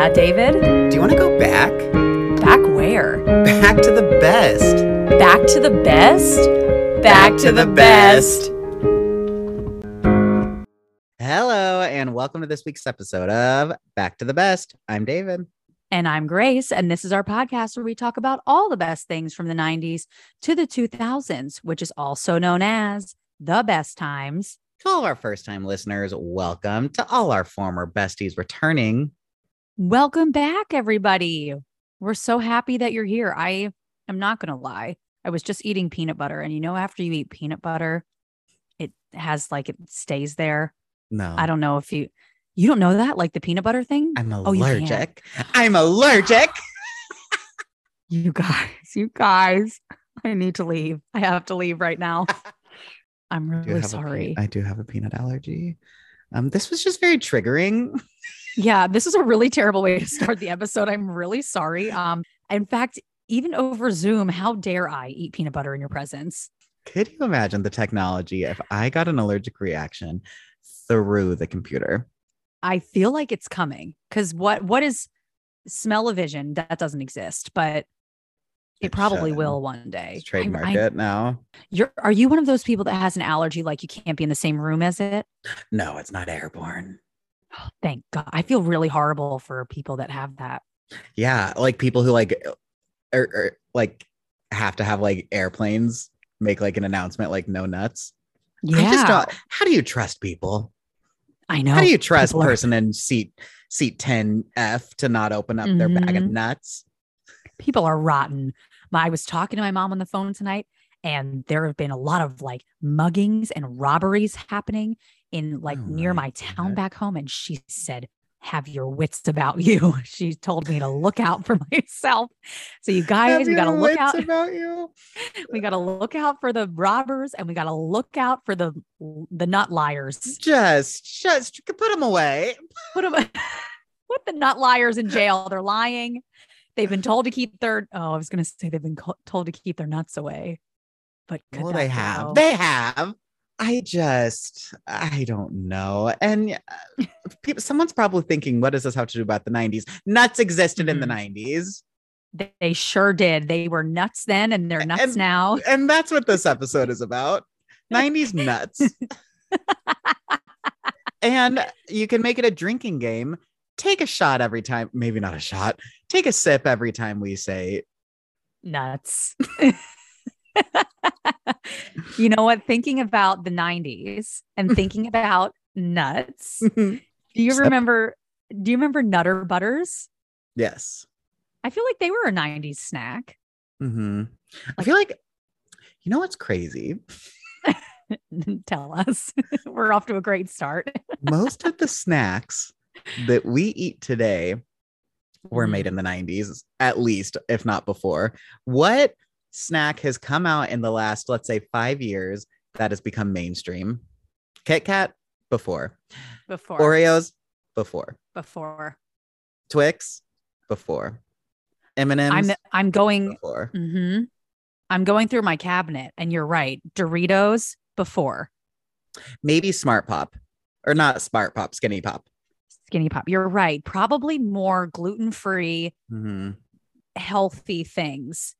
Yeah, David? Do you want to go back? Back where? Back to the best. Back to the best? Back, to, the, best. Hello, and welcome to this week's episode of Back to the Best. I'm David. And I'm Grace, and this is our podcast where we talk about all the best things from the 90s to the 2000s, which is also known as the best times. To all our first time listeners, welcome. To all our former besties returning, Welcome back, everybody. We're so happy that you're here. I am not going to lie. I was just eating peanut butter, and you know, after you eat peanut butter, it has like it stays there. no, I don't know if you you don't know that like the peanut butter thing. I'm Oh, allergic. I'm allergic. You guys, you guys, I need to leave. I have to leave right now. I'm really have a pe- sorry. I do have a peanut allergy. Um, this was just very triggering. Yeah, this is a really terrible way to start the episode. I'm really sorry. Um, in fact, even over Zoom, how dare I eat peanut butter in your presence? Could you imagine the technology if I got an allergic reaction through the computer? I feel like it's coming because what what is smell-o-vision? That doesn't exist, but it, It probably should. will one day. Let's I- I- it now. You're are you one of those people that has an allergy like you can't be in the same room as it? No, it's not airborne. Thank God. I feel really horrible for people that have that. Yeah, like people who like or, or like have to have like airplanes make like an announcement like no nuts. Yeah. I just don't how do you trust people? I know. How do you trust people are- person in seat seat 10F to not open up their bag of Mhm. nuts? people are rotten. I was talking to my mom on the phone tonight, and there have been a lot of like muggings and robberies happening in like Oh near my town God. back home. And she said, Have your wits about you. She told me to look out for myself. So, you guys, Have we got to look out. about you. We got to look out for the robbers and we got to look out for the the nut liars. Just just put them away. Put them, put the nut liars in jail. They're lying. They've been told to keep their, oh, I was going to say they've been co- told to keep their nuts away. But could well, they go? have. They have. I just, I don't know. And uh, people, someone's probably thinking, what does this have to do about the 90s? Nuts existed in the Mhm. 90s. They, they sure did. They were nuts then and they're nuts And- now. And that's what this episode is about 90s nuts. and you can make it a drinking game. Take a shot every time, maybe not a shot, take a sip every time we say, Nuts. you know what? Thinking about the 90s and thinking about nuts. Do you remember? Do you remember Nutter Butters? yes. I feel like they were a 90s snack. hmm I feel like, you know what's crazy? Tell us. we're off to a great start. most of the snacks that we eat today were made in the 90s, at least, if not before. What snack has come out in the last, let's say, five years that has become mainstream? Kit Kat, before. Before. Oreos, before. Before. Twix, before. M&M's, I'm I'm going before. hmm I'm going through my cabinet, and you're right. Doritos before Maybe Smart Pop, or not Smart Pop, Skinny Pop. Skinny Pop. You're right. Probably more gluten free, Mhm. healthy things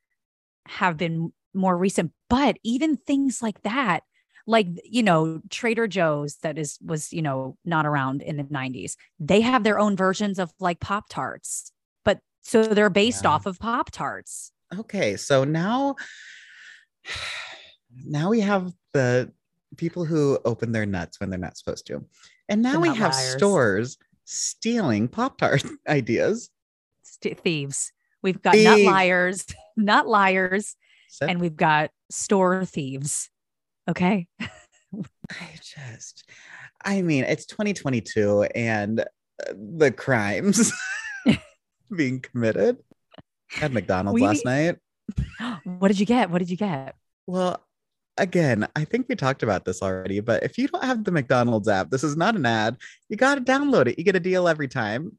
have been more recent. But even things like that, like you know, Trader Joe's that is was you know not around in the 90s. They have their own versions of like Pop Tarts, but so they're based Yeah. off of Pop Tarts. Okay, so now now we have the people who open their nuts when they're not supposed to. And now we have liars. stores stealing Pop-Tart ideas. St- thieves. We've got nut Thieves. liars, nut liars, So and we've got store thieves. Okay. I just I mean, it's 2022 and uh, the crimes being committed at McDonald's We- last night. what did you get? What did you get? Well, again, I think we talked about this already, but if you don't have the McDonald's app, this is not an ad. You got to download it. You get a deal every time.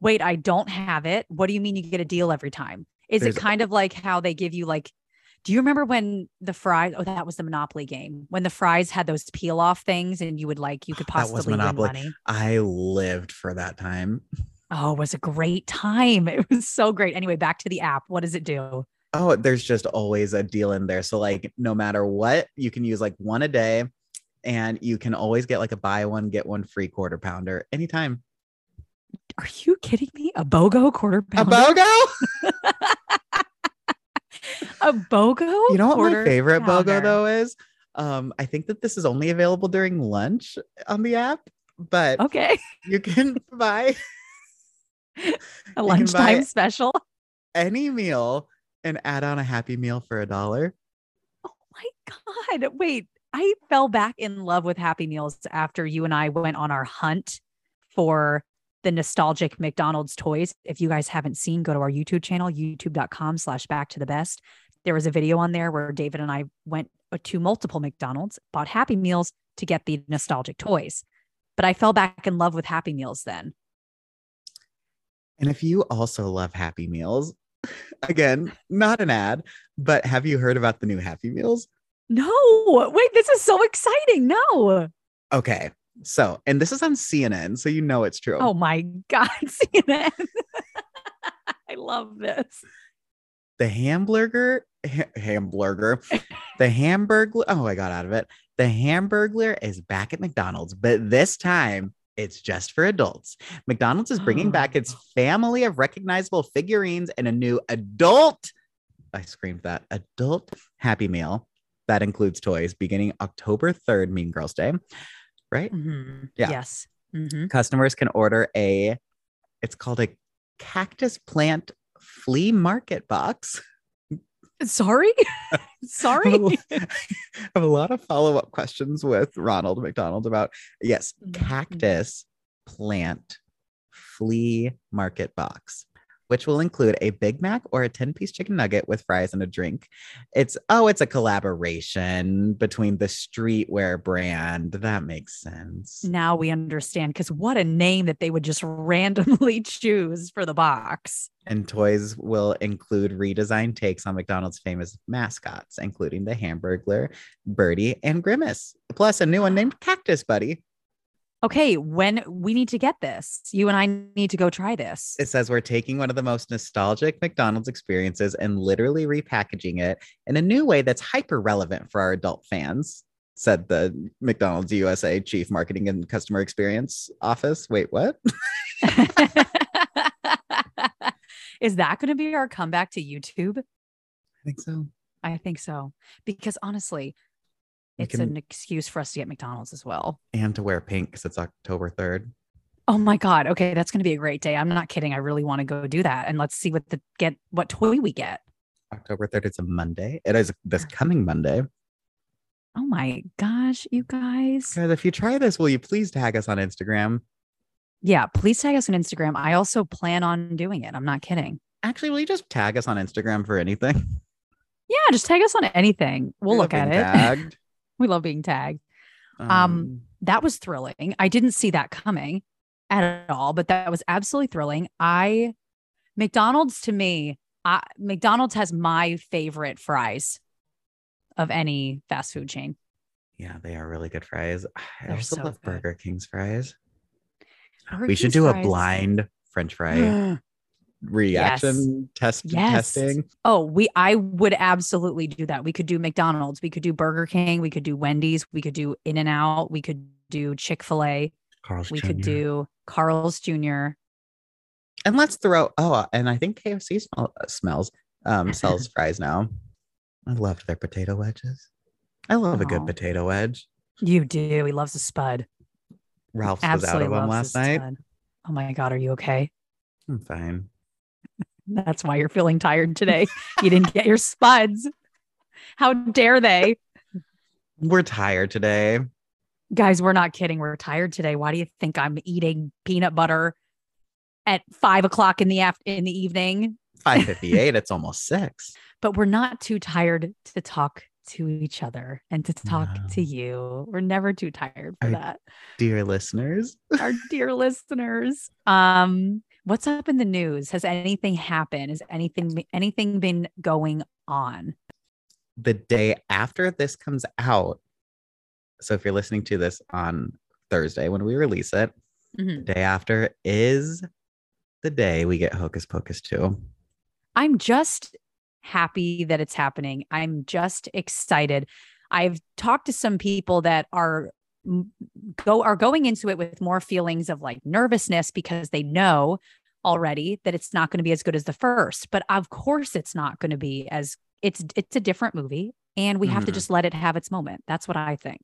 Wait, I don't have it. What do you mean you get a deal every time? Is There's- it kind of like how they give you like do you remember when the fries oh that was the Monopoly game when the fries had those peel off things and you would like you could oh, That was possibly win money? I lived for that time. Oh, it was a great time. It was so great. Anyway, back to the app. What does it do? Oh, there's just always a deal in there. So like no matter what, you can use like one a day and you can always get like a buy one, get one free quarter pounder anytime. Are you kidding me? A BOGO quarter A? BOGO? A BOGO? You know what my favorite pounder? BOGO though is? Um, I think that this is only available during lunch on the app, but Okay. you can buy A lunchtime special. any meal and add on a happy meal for a dollar. Oh my God. Wait, I fell back in love with Happy Meals after you and I went on our hunt for the nostalgic McDonald's toys. If you guys haven't seen, go to our YouTube channel, youtube.com slash back to the best. There was a video on there where David and I went uh, to multiple McDonald's, bought Happy Meals to get the nostalgic toys. But I fell back in love with Happy Meals then. And if you also love Happy Meals, again, not an ad, but have you heard about the new Happy Meals? No, wait, this is so exciting. No. Okay. So, and this is on CNN, so you know it's true. Oh my God, CNN. I love this. the hamburger ha- hamburger the hamburger. oh i got out of it the hamburger is back at mcdonald's but this time it's just for adults mcdonald's is bringing back its family of recognizable figurines and a new adult i screamed that adult happy meal that includes toys beginning october 3rd mean girls day right Mhm. Yeah. Yes. Mhm. customers can order a it's called a cactus plant flea market box Sorry. Sorry. I have a lot of follow up questions with Ronald McDonald about yes, Mhm. cactus plant flea market box, which will include a Big Mac or a 10 piece chicken nugget with fries and a drink. It's oh, it's a collaboration between the streetwear brand. That makes sense. now we understand because what a name that they would just randomly choose for the box. And toys will include redesigned takes on McDonald's famous mascots, including the Hamburglar, Birdie, and Grimace, plus a new one named Cactus Buddy. Okay, when we need to get this, you and I need to go try this. It says we're taking one of the most nostalgic McDonald's experiences and literally repackaging it in a new way that's hyper relevant for our adult fans, said the McDonald's USA Chief Marketing and Customer Experience Office. Wait, what? Is that going to be our comeback to YouTube? I think so. I think so. Because honestly, it's can- an excuse for us to get McDonald's as well. And to wear pink because it's October 3rd. Oh my God. Okay. That's going to be a great day. I'm not kidding. I really want to go do that. And let's see what the get, what toy we get. October 3rd is a Monday. It is this coming Monday. Oh my gosh, you guys. Guys, if you try this, will you please tag us on Instagram? Yeah. Please tag us on Instagram. I also plan on doing it. I'm not kidding. Actually, will you just tag us on Instagram for anything? Yeah. Just tag us on anything. We'll We look at it. We love being tagged. Um, that was thrilling. I didn't see that coming at all, but that was absolutely thrilling. I McDonald's to me, I, McDonald's has my favorite fries of any fast food chain. yeah, they are really good fries. I They're also so love good. Burger King's fries. Burger we should King's do a blind French fry reaction test Yes. testing. Oh, we I would absolutely do that. We could do McDonald's, we could do Burger King, we could do Wendy's, we could do In and Out, we could do Chick-fil-A, Carl's we could do Carl's Jr. And let's throw. Oh, and I think KFC smell, smells um sells fries now. I loved their potato wedges. I love a good potato wedge. You do. He loves a spud. Ralph's was out Absolutely of them last a night. spud. Oh my God, are you okay? I'm fine. That's why you're feeling tired today. you didn't get your spuds. How dare they? We're tired today. Guys, we're not kidding. We're tired today. Why do you think I'm eating peanut butter at five o'clock in the after in the evening? 558. it's almost six. But we're not too tired to talk to each other and to talk No. to you. We're never too tired for I- that. Dear listeners. Our dear listeners. Um, what's up in the news? Has anything happened? Has anything anything been going on? the day after this comes out. So if you're listening to this on Thursday when we release it, Mhm. the day after is the day we get Hocus Pocus 2. I'm just happy that it's happening. I'm just excited. I've talked to some people that are go are going into it with more feelings of like nervousness because they know already that it's not going to be as good as the first. But of course it's not going to be as it's it's a different movie and we have to Mhm. just let it have its moment. That's what I think.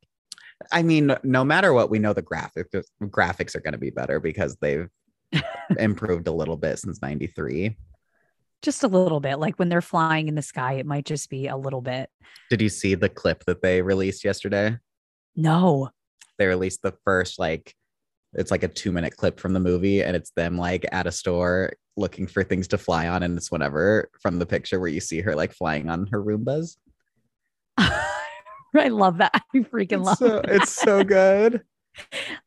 I mean, no matter what, we know the graphic the graphics are going to be better because they've improved a little bit since 93. Just a little bit. Like when they're flying in the sky, it might just be a little bit. Did you see the clip that they released yesterday? No. They released the first like it's like a 2 minute clip from the movie and it's them like at a store looking for things to fly on and it's whatever from the picture where you see her like flying on her Roombas. I love that. I freaking It's love so, it. it's so good.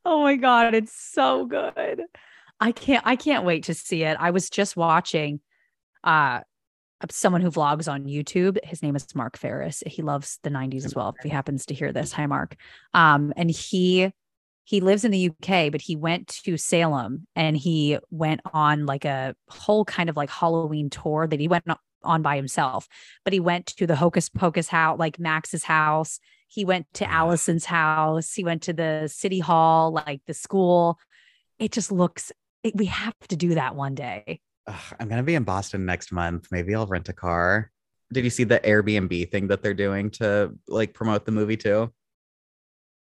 Oh my god, it's so good. I can't I can't wait to see it. I was just watching uh someone who vlogs on YouTube. His name is Mark Ferris. He loves the 90s as well. If he happens to hear this, hi Mark. Um and he he lives in the UK, but he went to Salem and he went on like a whole kind of like Halloween tour that he went on by himself. But he went to the Hocus Pocus house, like Max's house. He went to Allison's house. He went to the city hall, like the school. It just looks, it, we have to do that one day. Ugh, I'm gonna be in Boston next month. Maybe I'll rent a car. Did you see the Airbnb thing that they're doing to like promote the movie too?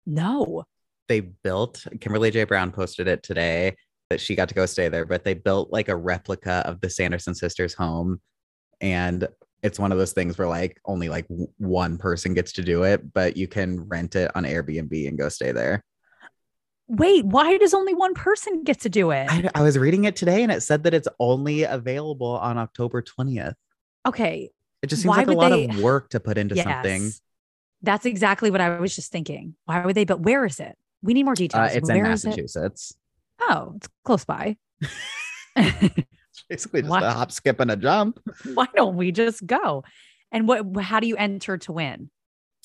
No. They built Kimberly J. Brown posted it today that she got to go stay there, but they built like a replica of the Sanderson sisters' home. And it's one of those things where like only like one person gets to do it, but you can rent it on Airbnb and go stay there. Wait, why does only one person get to do it? I, I was reading it today and it said that it's only available on October 20th. okay. It just seems Why like a lot they- of work to put into something. That's exactly what I was just thinking. Why would they? But where is it? We need more Uh, details. it's in Where it? Massachusetts. Oh, it's close by. Basically, just What? a hop, skip, and a jump. Why don't we just go? And what? How do you enter to win?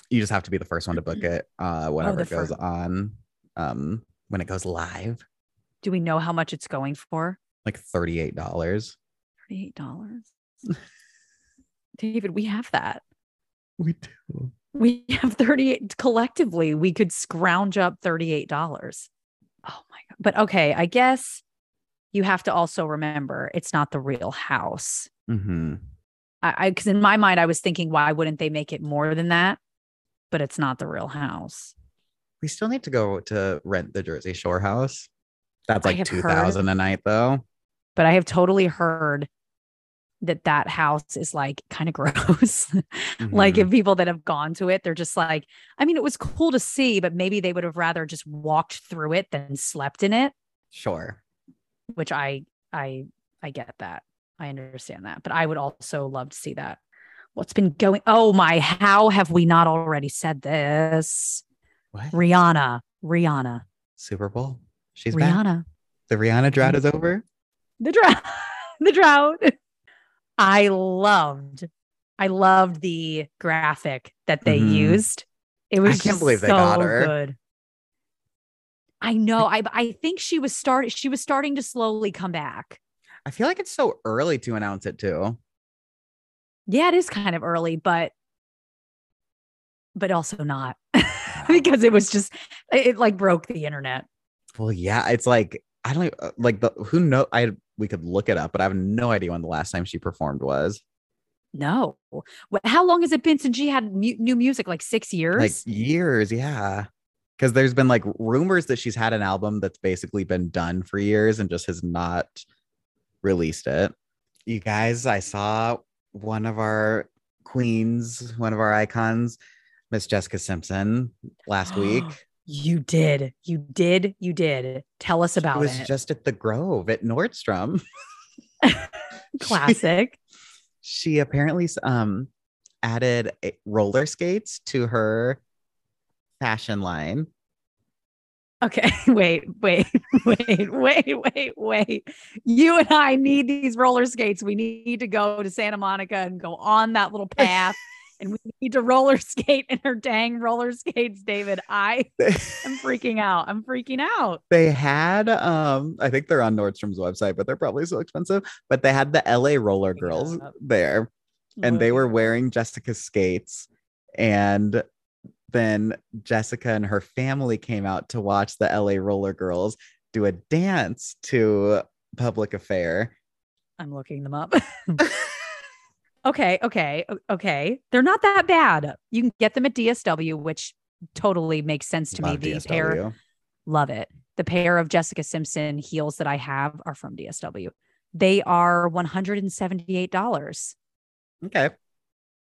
You just have to be the first one to book it uh, whenever the it goes first- on. Um, when it goes live, Do we know how much it's going for? like thirty-eight dollars. Thirty-eight dollars. David, we have that. We do. We have 38 collectively. We could scrounge up $38. Oh my God. But okay, I guess you have to also remember it's not the real house. hmm I because in my mind, I was thinking, why wouldn't they make it more than that? But it's not the real house. We still need to go to rent the Jersey Shore house. That's like 2000 heard- a night, though. But I have totally heard that that house is like kind of gross. like Mhm. if people that have gone to it, they're just like, I mean, it was cool to see, but maybe they would have rather just walked through it than slept in it. sure. which I I I get that. I understand that. But I would also love to see that. What's been going Oh my, how have we not already said this? What? Rihanna. Rihanna. Super Bowl. She's back. Rihanna. The Rihanna drought is over. The drought. the drought. I loved I loved the graphic that they Mhm. used. It was I can't believe they so got her. good. I know. I I think she was start she was starting to slowly come back. I feel like it's so early to announce it too. Yeah, it is kind of early, but but also not because it was just it, like broke the internet. Well, yeah, it's like I don't uh, like the who know. I we could look it up, but I have no idea when the last time she performed was. No, how long has it been since she had mu- new music? Like six years. Like years, yeah. Because there's been like rumors that she's had an album that's basically been done for years and just has not released it. You guys, I saw one of our queens, one of our icons, Miss Jessica Simpson, last week. you did, you did, you did. Tell us about It was it. just at the Grove at Nordstrom. Classic. she apparently um added roller skates to her fashion line. Okay, wait, wait, wait, wait, wait, wait. You and I need these roller skates. We need to go to Santa Monica and go on that little path and we need to roller skate in her dang roller skates, David. I am freaking out. I'm freaking out. they had um I think they're on Nordstrom's website, but they're probably so expensive. But they had the LA roller girls up. there and they were wearing Jessica's skates. And then Jessica and her family came out to watch the LA roller girls do a dance to Public Affair. I'm looking them up. okay, okay, okay. They're not that bad. You can get them at DSW, which totally makes sense to Love me. The pair, love it. The pair of Jessica Simpson heels that I have are from DSW. They are $178. Okay.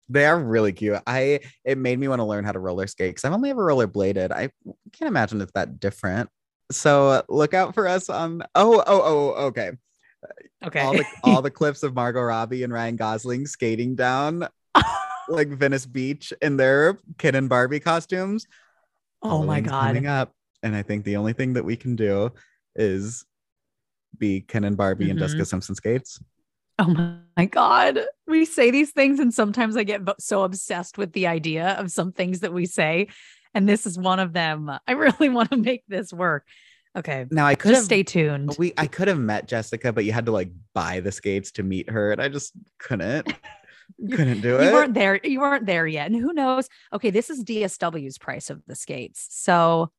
They are really cute. I it made me want to learn how to roller skate because I've only ever roller bladed. I can't imagine it's that different. So uh, look out for us on oh oh oh okay. Okay. All the all the clips of Margot Robbie and Ryan Gosling skating down like Venice Beach in their Ken and Barbie costumes. oh my god. coming up. And I think the only thing that we can do is be Ken and Barbie and Mhm. Jessica Simpson skates. Oh my God. We say these things, and sometimes I get so obsessed with the idea of some things that we say. And this is one of them. I really want to make this work. Okay. Now I could Just have stay tuned. we I could have met Jessica, but you had to like buy the skates to meet her, and I just couldn't. You- couldn't do it. You weren't there. You weren't there yet. And who knows? Okay. This is DSW's price of the skates. So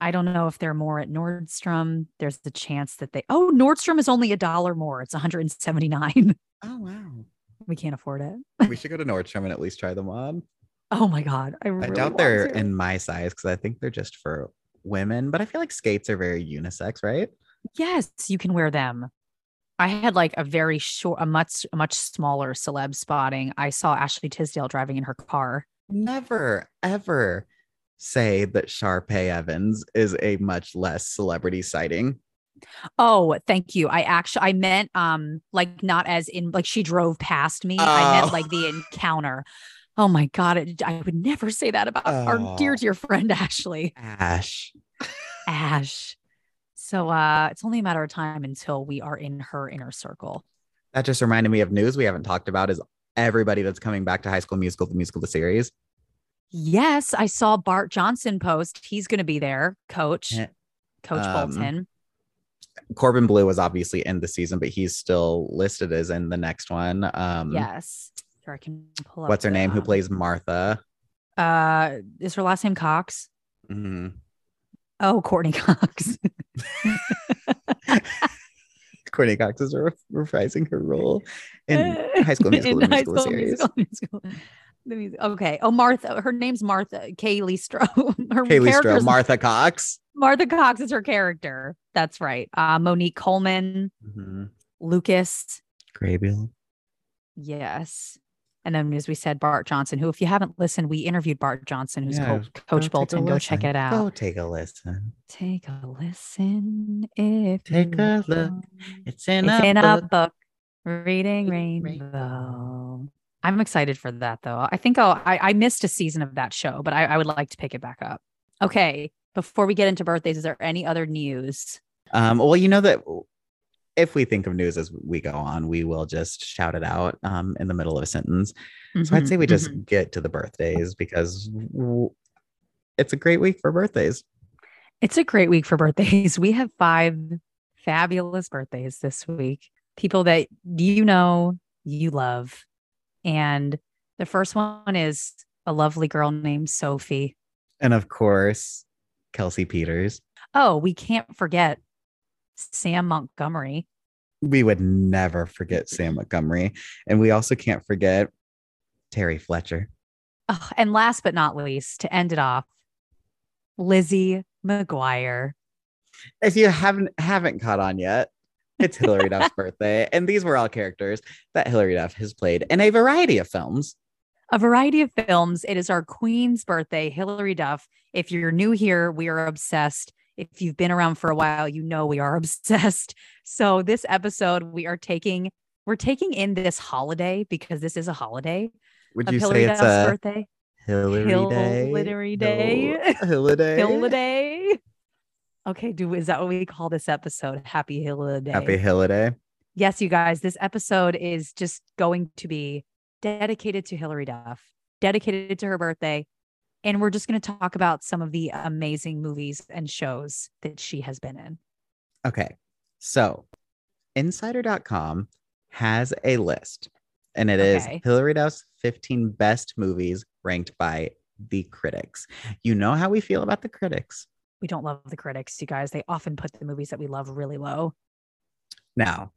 I don't know if they're more at Nordstrom. There's the chance that they, oh, Nordstrom is only a dollar more. It's 179. oh wow. we can't afford it. We should go to Nordstrom and at least try them on. Oh my God. I, I doubt they're to. in my size because I think they're just for women, but I feel like skates are very unisex, right? Yes, you can wear them. I had like a very short, a much, a much smaller celeb spotting. I saw Ashley Tisdale driving in her car. Never ever say that Sharpay Evans is a much less celebrity sighting. Oh, thank you. I actually, I meant, um, like not as in like she drove past me. I meant Oh. like the encounter. Oh my God. it- I would never say that about our dear, Oh. dear friend Ashley. Ash. Ash. So uh it's only a matter of time until we are in her inner circle. That just reminded me of news we haven't talked about is everybody that's coming back to High School Musical, the musical, the series. Yes, I saw Bart Johnson post. He's going to be there, coach, Eh, Coach um, Bolton. Corbin Bleu was obviously in the season, but he's still listed as in the next one. Um, yes. Here I can pull up What's her name? Who plays Martha? Uh, is her last name Cox? Mhm. Oh, Courteney Cox. Courteney Cox is re- reprising her role in High School Musical, the High musical School series. Musical, musical. The music- Okay. Oh, Martha. Her name's Martha. Kaylee Stroh. Her Kaylee Stroh, Martha Cox. Martha Cox is her character. That's right. Uh, Monique Coleman, Mhm. Lucas. Grabeel. Yes. And then, as we said, Bart Johnson, who, if you haven't listened, we interviewed Bart Johnson, who's Yeah, Co- Coach Bolton. Go check it out. Go take a listen. Take a listen if Take you a look. It's in It's a in book. a book. Reading Reading Rainbow. I'm excited for that though. I think I'll I, I missed a season of that show, but I, I would like to pick it back up. Okay. Before we get into birthdays, is there any other news? Um, well, you know that if we think of news as we go on, we will just shout it out um, in the middle of a sentence. So I'd Mhm, say we just mhm. get to the birthdays because w- it's a great week for birthdays. It's a great week for birthdays. We have five fabulous birthdays this week. People that you know, you love. And the first one is a lovely girl named Sophie. And of course, Kelsey Peters. Oh, we can't forget Sam Montgomery. We would never forget Sam Montgomery. And we also can't forget Terry Fletcher. Oh, and last but not least, to end it off, Lizzie McGuire. If you haven't haven't caught on yet, it's Hilary Duff's birthday. And these were all characters that Hilary Duff has played in a variety of films. A variety of films. It is our queen's birthday, Hilary Duff. If you're new here, we are obsessed. If you've been around for a while, you know we are obsessed. So this episode, we are taking we're taking in this holiday because this is a holiday Would you Hilary say it's Duff's a birthday. Hilary Day? Hilary Day. No, Hilary Holiday. Okay, do is that what we call this episode? Happy Holiday. Happy Holiday. Yes, you guys, this episode is just going to be dedicated to Hilary Duff. dedicated to her birthday. And we're just going to talk about some of the amazing movies and shows that she has been in. Okay. So, insider.com has a list, and it is Okay. Hilary Duff's 15 best movies ranked by the critics. You know how we feel about the critics. We don't love the critics, you guys. They often put the movies that we love really low. Now,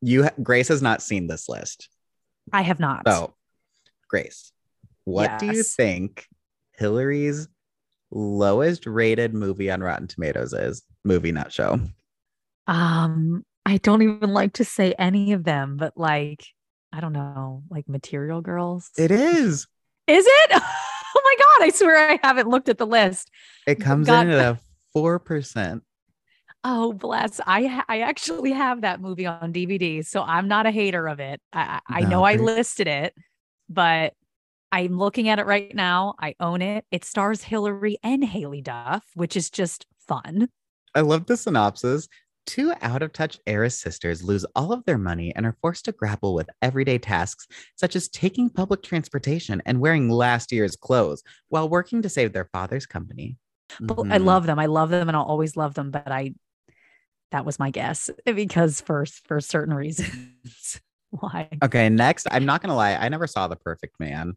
you ha- Grace has not seen this list. I have not. So, Grace, what do you think Hilary's lowest rated movie on Rotten Tomatoes is? Movie, not show. Um, I don't even like to say any of them, but like, I don't know, like Material Girls. It is. Is it? oh my god! I swear I haven't looked at the list. It comes God. in at a four percent. Oh bless! I I actually have that movie on DVD, so I'm not a hater of it. I I I know I listed it, but I'm looking at it right now. I own it. It stars Hilary and Haylie Duff, which is just fun. I love the synopsis. Two out of touch heiress sisters lose all of their money and are forced to grapple with everyday tasks such as taking public transportation and wearing last year's clothes while working to save their father's company. But I mm-hmm. love them. I love them, and I'll always love them. But I, that was my guess because for for certain reasons. Why? Okay, next, I'm not gonna lie, I never saw The Perfect Man.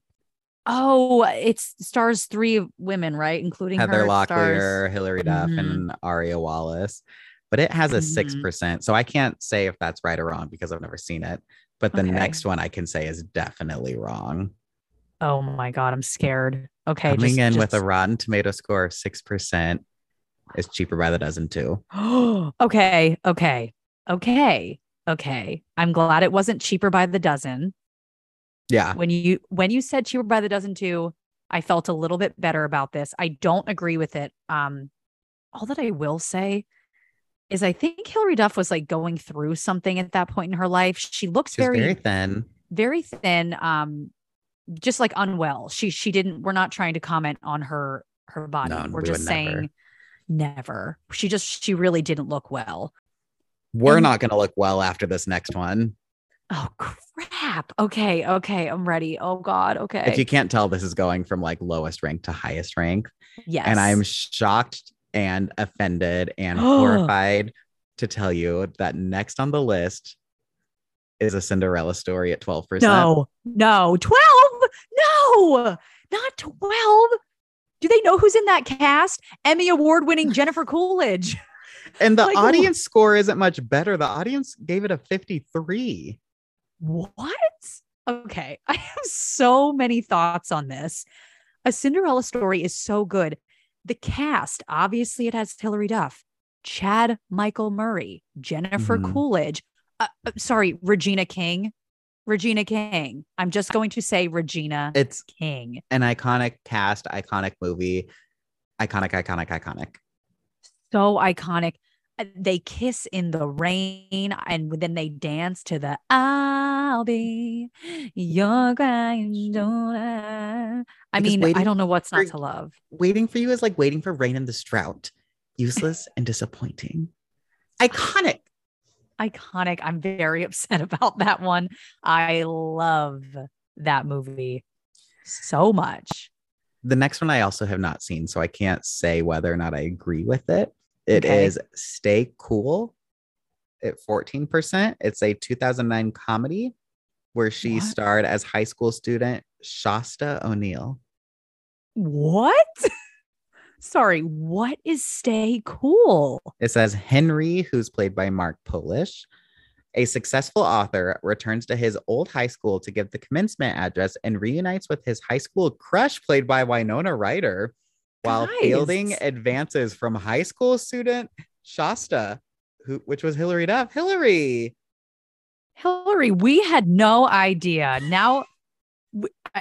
Oh, it stars three women, right, including Heather her. Locklear, stars- Hilary Duff, Mhm. and Aria Wallace. But it has a six Mhm. percent, so I can't say if that's right or wrong because I've never seen it. But the Okay. next one I can say is definitely wrong. Oh my god, I'm scared. Okay, Coming just- in with a Rotten Tomato score of six percent is cheaper by the dozen too. okay, okay, okay, okay. I'm glad it wasn't cheaper by the dozen. Yeah, When you when you said cheaper by the dozen too, I felt a little bit better about this. I don't agree with it. Um, all that I will say is I think Hilary Duff was like going through something at that point in her life. She looks she's very, thin. very, thin. Um, just like unwell. She she didn't. We're not trying to comment on her her body. No, we're we just never. saying never. She just she really didn't look well. We're And- not gonna look well after this next one. Oh crap. Okay, okay, I'm ready. Oh God. Okay. If you can't tell, this is going from like lowest rank to highest rank. yes. And I'm shocked and offended and horrified to tell you that next on the list is a Cinderella story at 12%. no, no, 12. No, not 12. Do they know who's in that cast? Emmy award winning Jennifer Coolidge. And the Like, audience score isn't much better. The audience gave it a 53. What? Okay. I have so many thoughts on this. A Cinderella story is so good. The cast, obviously, it has Hilary Duff, Chad Michael Murray, Jennifer Mhm. Coolidge, uh, uh, sorry, Regina King. Regina King. I'm just going to say Regina It's King. an iconic cast, iconic movie, iconic, iconic, iconic. So iconic. Uh, They kiss in the rain and then they dance to the I'll be your granddaughter. I Because mean, I don't know what's not to love. Waiting for you is like waiting for rain in the drought. Useless and disappointing. Iconic. Iconic. I'm very upset about that one. I love that movie so much. The next one I also have not seen, so I can't say whether or not I agree with it. It is Okay. Stay Cool at 14%. It's a 2009 comedy where she What? starred as high school student Shasta O'Neill. What? Sorry, what is Stay Cool? It says Henry, who's played by Mark Polish, a successful author, returns to his old high school to give the commencement address and reunites with his high school crush, played by Winona Ryder, while fielding advances from high school student Shasta, who which was Hilary Duff. Hilary. Hilary, we had no idea. Now,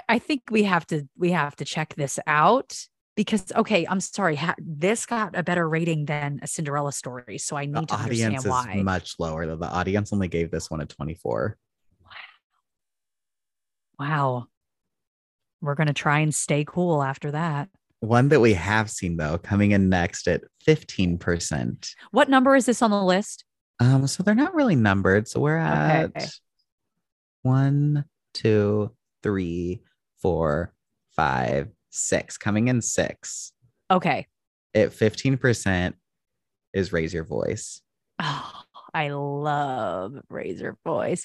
I think we have to we have to check this out because okay, I'm sorry, ha- this got a better rating than a Cinderella story, so I The need to audience understand is why. much lower. though. The audience only gave this one a 24. Wow. wow, we're gonna try and stay cool after that. One that we have seen though, coming in next at 15%. What number is this on the list? Um, so they're not really numbered. So we're at Okay. one, two, three, four, five, six. Coming in six. Okay. At 15% is raise your voice. Oh, I love raise your Voice.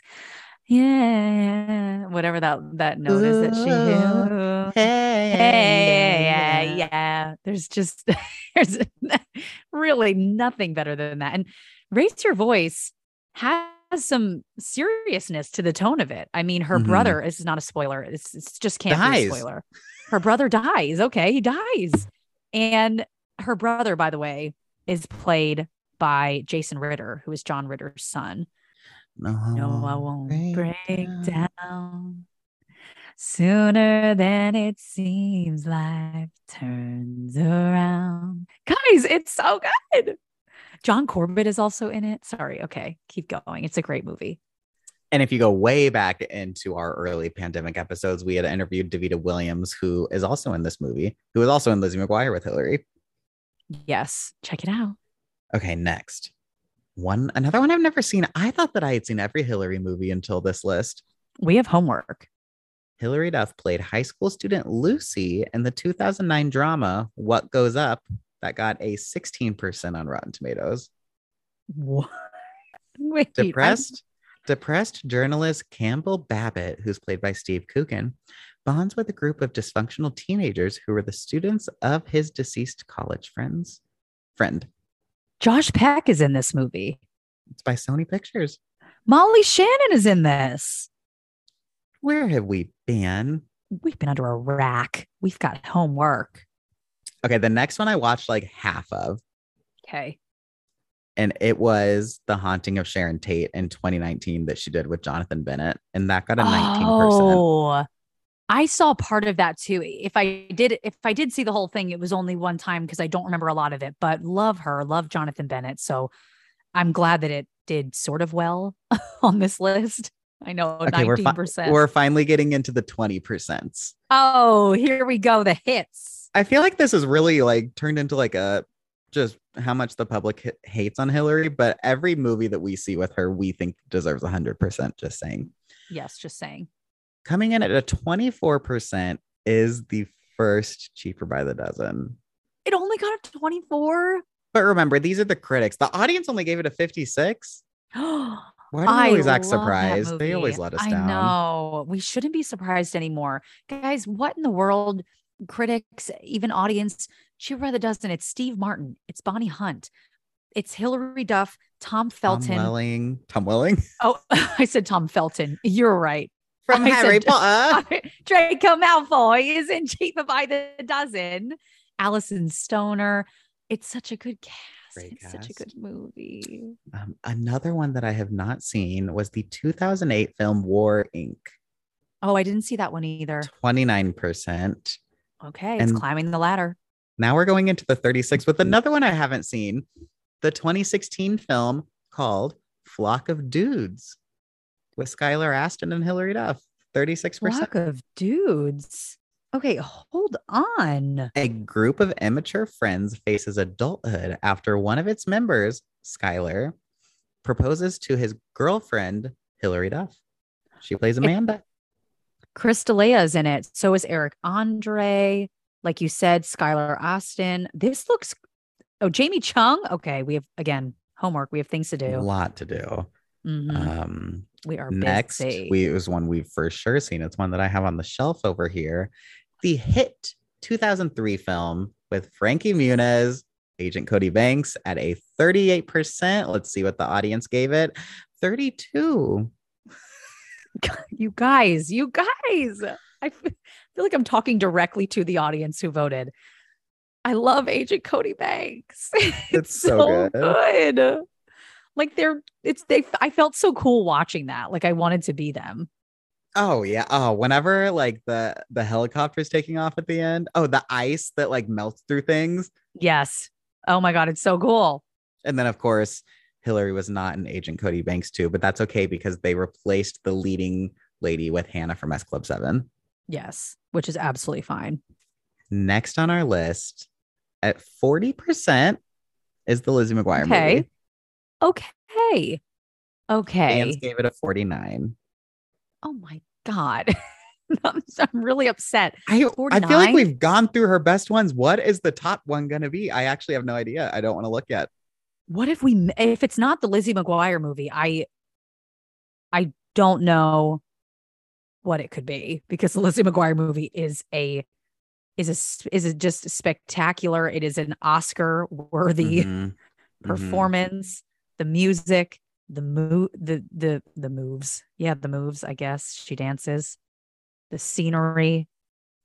Yeah, whatever that that note is that she Ooh. Hey, Hey, yeah, yeah. There's just there's really nothing better than that. And raise your voice has some seriousness to the tone of it. I mean, her Mhm. brother. This is not a spoiler. It's, it's just can't be a spoiler. Her brother dies. Okay, he dies, and her brother, by the way, is played by Jason Ritter, who is John Ritter's son. No, No, I won't break, down. down. Sooner than it seems, life turns around. Guys, it's so good. John Corbett is also in it. Sorry. Okay. Keep going. It's a great movie. And if you go way back into our early pandemic episodes, we had interviewed Davida Williams, who is also in this movie, who is also in Lizzie McGuire with Hilary. Yes. Check it out. Okay, next. One another one I've never seen. I thought that I had seen every Hilary movie until this list. We have homework. Hilary Duff played high school student Lucy in the 2009 drama What Goes Up that got a 16% on Rotten Tomatoes. What? Wait, Depressed, depressed journalist Campbell Babbitt, who's played by Steve Coogan, bonds with a group of dysfunctional teenagers who were the students of his deceased college friends. Friend. Josh Peck is in this movie. It's by Sony Pictures. Molly Shannon is in this. Where have we been? We've been under a rack. We've got homework. Okay, the next one I watched like half of, Okay. and it was The Haunting of Sharon Tate in 2019 that she did with Jonathan Bennett, and that got a 19%. Oh, I saw part of that too. If I did, if I did see the whole thing, it was only one time because I don't remember a lot of it. But love her, love Jonathan Bennett. So I'm glad that it did sort of well on this list. I know Okay, we're, fi- we're finally getting into the 20%. oh, here we go. The hits. I feel like this is really like turned into like a just how much the public h- hates on Hilary, but every movie that we see with her, we think deserves 100%. Just saying. Yes, just saying. Coming in at a 24% is the first cheaper by the dozen. It only got a twenty four. But remember, these are the critics. The audience only gave it a 56. Why do we I always act surprised? They always let us I down. No, We shouldn't be surprised anymore. Guys, what in the world? Critics, even audience, cheaper by the dozen. It's Steve Martin. It's Bonnie Hunt. It's Hilary Duff, Tom Tom Felton. Welling. Tom Welling oh, I said Tom Felton. You're right. From I said Harry J- Potter. Draco Malfoy is in Cheaper by the Dozen. Alyson Stoner. It's such a good cast. Great it's such a good movie. Um, another one that I have not seen was the 2008 film War Inc. Oh, I didn't see that one either. 29%. Okay, it's And- climbing the ladder. Now we're going into the 36 with another one I haven't seen the 2016 film called Flock of Dudes with Skylar Astin and Hilary Duff. 36%. Flock of dudes. Okay, hold on. A group of immature friends faces adulthood after one of its members, Skylar, proposes to his girlfriend, Hilary Duff. She plays Amanda. Chris D'Elia is in it. So is Eric Andre. Like you said, Skylar Astin. This looks. Oh, Jamie Chung. Okay, we have again homework. We have things to do. A lot to do. Mhm. Um, we are next, busy. we it was one we've for sure seen. It's one that I have on the shelf over here. The hit 2003 film with Frankie Muniz, Agent Cody Banks at a 38%. Let's see what the audience gave it. 32. you guys, you guys. I feel like I'm talking directly to the audience who voted. I love Agent Cody Banks. It's so good. good. Like they're it's they I felt so cool watching that. Like I wanted to be them. Oh yeah. Oh, whenever like the the helicopter's taking off at the end. Oh, the ice that like melts through things. Yes. Oh my god, it's so cool. And then of course, Hilary was not an Agent Cody Banks too, but that's okay because they replaced the leading lady with Hannah from S Club 7. Yes, which is absolutely fine. Next on our list at 40% is the Lizzie McGuire Okay. movie. Okay. Okay. Fans gave it a 49. oh my god. I'm, I'm really upset. I, I feel like we've gone through her best ones. What is the top one going to be? I actually have no idea. I don't want to look yet. What if we if it's not the Lizzie McGuire movie, I I don't know what it could be because the Lizzie McGuire movie is a is a, is a just spectacular. It is an Oscar worthy Mhm. Mhm. performance, the music, the move, the the the moves. Yeah, the moves. I guess she dances, the scenery.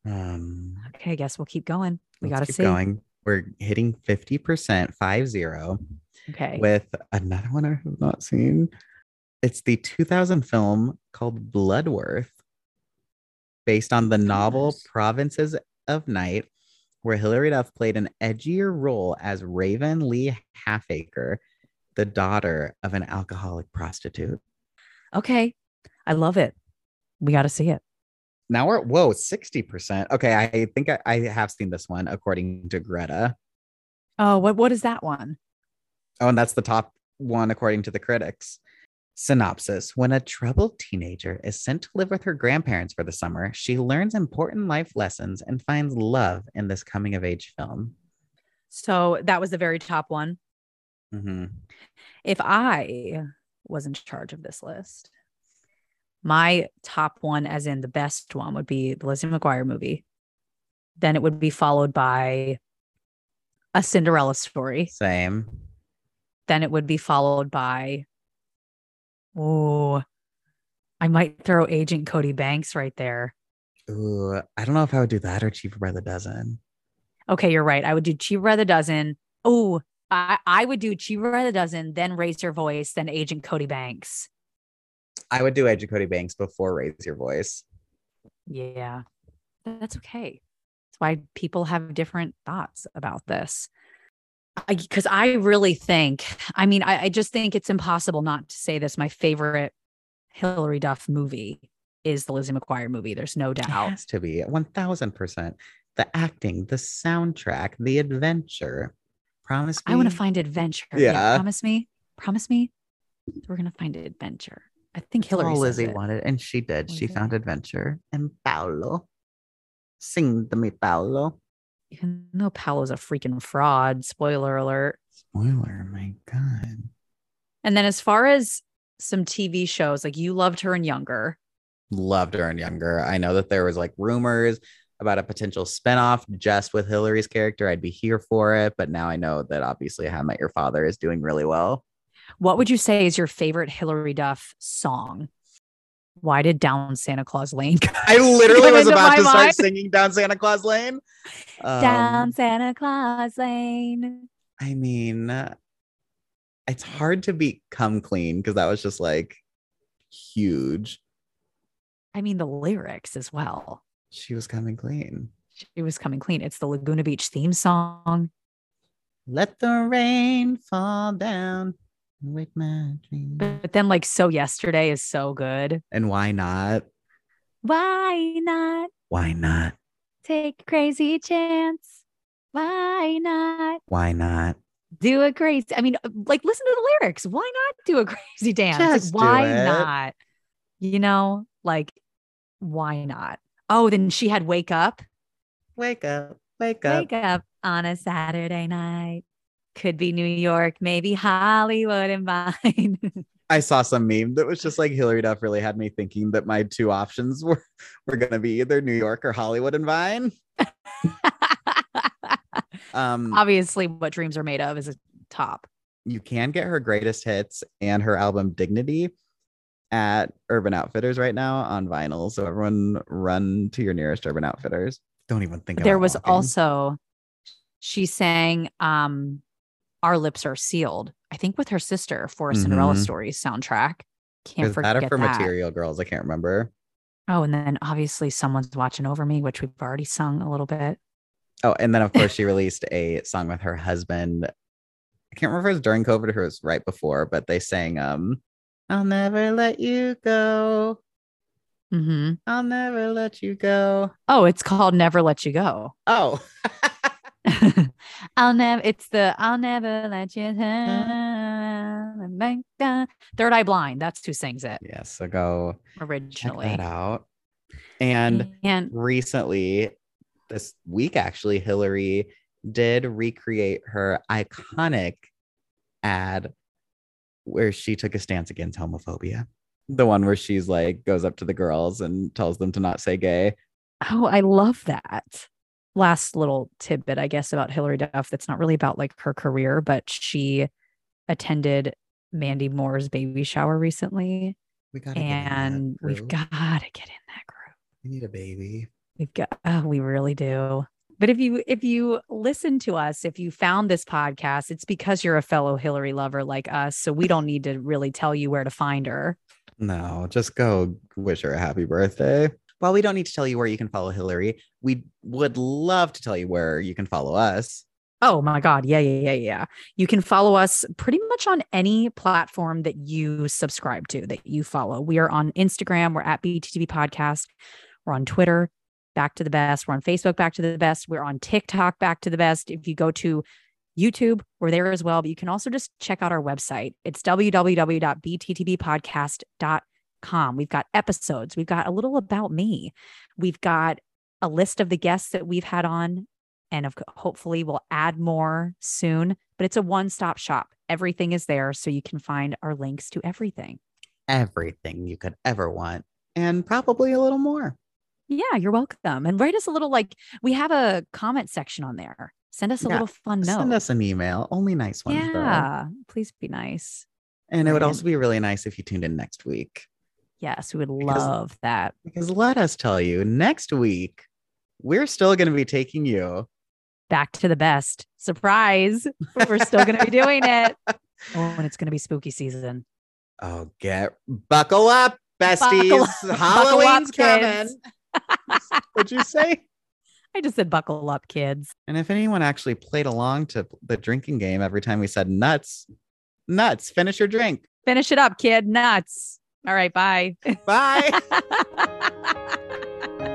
Um, Okay, I guess we'll keep going. We got to keep see. going. We're hitting 50%, 5 0, Okay. with another one I have not seen. It's the 2000 film called Bloodworth, based on the novel. Provinces of Night, where Hilary Duff played an edgier role as Raven Lee Halfacre, the daughter of an alcoholic prostitute. okay. I love it. We got to see it. Now we're whoa, 60%. Okay, I think I, I have seen this one according to Greta. Oh, what what is that one? Oh, and that's the top one according to the critics. Synopsis When a troubled teenager is sent to live with her grandparents for the summer, she learns important life lessons and finds love in this coming of age film. So that was the very top one. Mhm. If I was in charge of this list, my top one, as in the best one, would be the Lizzie McGuire movie. Then it would be followed by a Cinderella story. Same. Then it would be followed by, oh, I might throw Agent Cody Banks right there. Ooh, I don't know if I would do that or Cheaper by the Dozen. Okay, you're right. I would do Cheaper by the Dozen. Oh, I, I would do Cheaper by the Dozen, then Raise Your Voice, then Agent Cody Banks. I would do Agent Cody Banks before Raise Your Voice. Yeah, that's okay. That's why people have different thoughts about this. Because I, really think, I mean, I, I just think it's impossible not to say this. My favorite Hilary Duff movie is the Lizzie McGuire movie. There's no It doubt. has to be 1000%. The acting, the soundtrack, the adventure. Promise me. I want to find adventure. Yeah. promise me. Promise me. We're gonna find adventure. I think That's all Hilary Lizzie it. wanted, and she did. She found adventure. And Paolo. Sing to me, Paolo. Even though Paolo's a freaking fraud. Spoiler alert. Spoiler, my God. And then as far as some TV shows, like you loved her and Younger. Loved her and younger. I know that there was like rumors about a potential spinoff just with Hilary's character. I'd be here for it. But now I know that obviously How I Met Your Father is doing really well. What would you say is your favorite Hilary Duff song? Why did Down Santa Claus Lane I literally was about to start singing down Santa Claus Lane. Um, down Santa Claus Lane? I mean, it's hard to beat Come Clean because that was just like huge. I mean the lyrics as well. She was coming clean. She was coming clean. It's the Laguna Beach theme song. Let the rain fall down. and Wake my dreams. But then like So Yesterday is so good. And why not? Why not Why not? take a crazy chance? Why not Why not? do a crazy? I mean, like listen to the lyrics. Why not do a crazy dance? Like, why not? You know, like why not? Oh, then she had Wake Up. Wake up. Wake up. Wake up on a Saturday night. Could be New York, maybe Hollywood and Vine. I saw some meme that was just like Hilary Duff really had me thinking that my two options were were gonna be either New York or Hollywood and Vine. Um, Obviously, what dreams are made of is a top. you can get her greatest hits and her album Dignity at Urban Outfitters right now on vinyl. So everyone run to your nearest Urban Outfitters. Don't even think about it. there was walking. also she sang um our lips are sealed i think with her sister for a cinderella Mhm. stories soundtrack can't Is forget that for that. Material Girls? I can't remember. oh and then obviously someone's watching over me which we've already sung a little bit Oh, and then of course she released a song with her husband. I can't remember if it was during COVID or it was right before, but they sang um I'll never let you go. Mm-hmm. I'll never let you go. oh it's called never let you go Oh. i'll never it's the i'll never let you down. third eye blind that's who sings it yes, so go check originally that out. And and recently, this week actually, Hilary did recreate her iconic ad where she took a stance against homophobia. The one where she's like goes up to the girls and tells them to not say gay. oh, I love that. Last little tidbit, I guess, about Hilary Duff that's not really about like her career, but she attended Mandy Moore's baby shower recently. We got And we've got to get in that group. we need a baby. We've got oh, we really do. But if you if you listen to us, if you found this podcast, it's because you're a fellow Hilary lover like us. So we don't need to really tell you where to find her. No, just go wish her a happy birthday. While we don't need to tell you where you can follow Hilary, we would love to tell you where you can follow us. Oh my God. Yeah, yeah, yeah, yeah. You can follow us pretty much on any platform that you subscribe to, that you follow. We are on Instagram. We're at BTTV Podcast. We're on Twitter, Back to the Best. We're on Facebook, Back to the Best. We're on TikTok, Back to the Best. If you go to YouTube, we're there as well. But you can also just check out our website. It's www.bttvpodcast.com. We've got episodes. We've got a little about me. We've got a list of the guests that we've had on and of, hopefully we'll add more soon. But it's a one stop shop. Everything is there. So you can find our links to everything. Everything you could ever want, and probably a little more. Yeah, you're welcome. And write us a little like we have a comment section on there. Send us a Yeah, little fun note. Send us an email. Only nice ones. though. yeah, please be nice. And it would also be really nice if you tuned in next week. Yes, we would Because- love that. Because let us tell you, next week, we're still going to be taking you. Back to the best. Surprise. But we're still going to be doing it. Oh, and it's going to be spooky season. Oh, get buckle up, besties. Buckle up- buckle up, Halloween's kids. Coming. What'd you say? I just said buckle up, kids. And if anyone actually played along to the drinking game every time we said nuts, nuts, finish your drink. Finish it up, kid. Nuts. All right, bye. Bye.